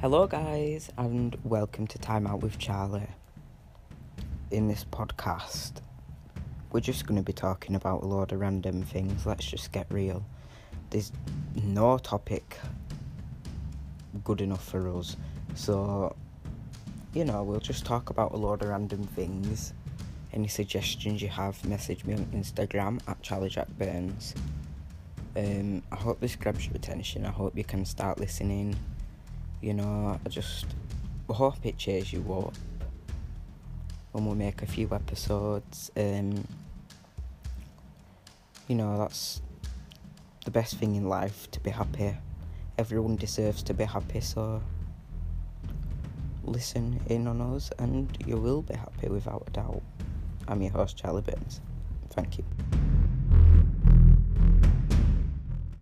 Hello, guys, and welcome to Time Out with Charlie. In this podcast, we're just going to be talking about a load of random things. Let's just get real. There's no topic good enough for us, so you know, we'll just talk about a load of random things. Any suggestions you have, message me on Instagram at Charlie Jack Burns. Um, I hope this grabs your attention. I hope you can start listening. You know, I just hope it cheers you up when we make a few episodes. Um, you know, that's the best thing in life to be happy. Everyone deserves to be happy, so listen in on us and you will be happy without a doubt. I'm your host, Charlie Burns. Thank you.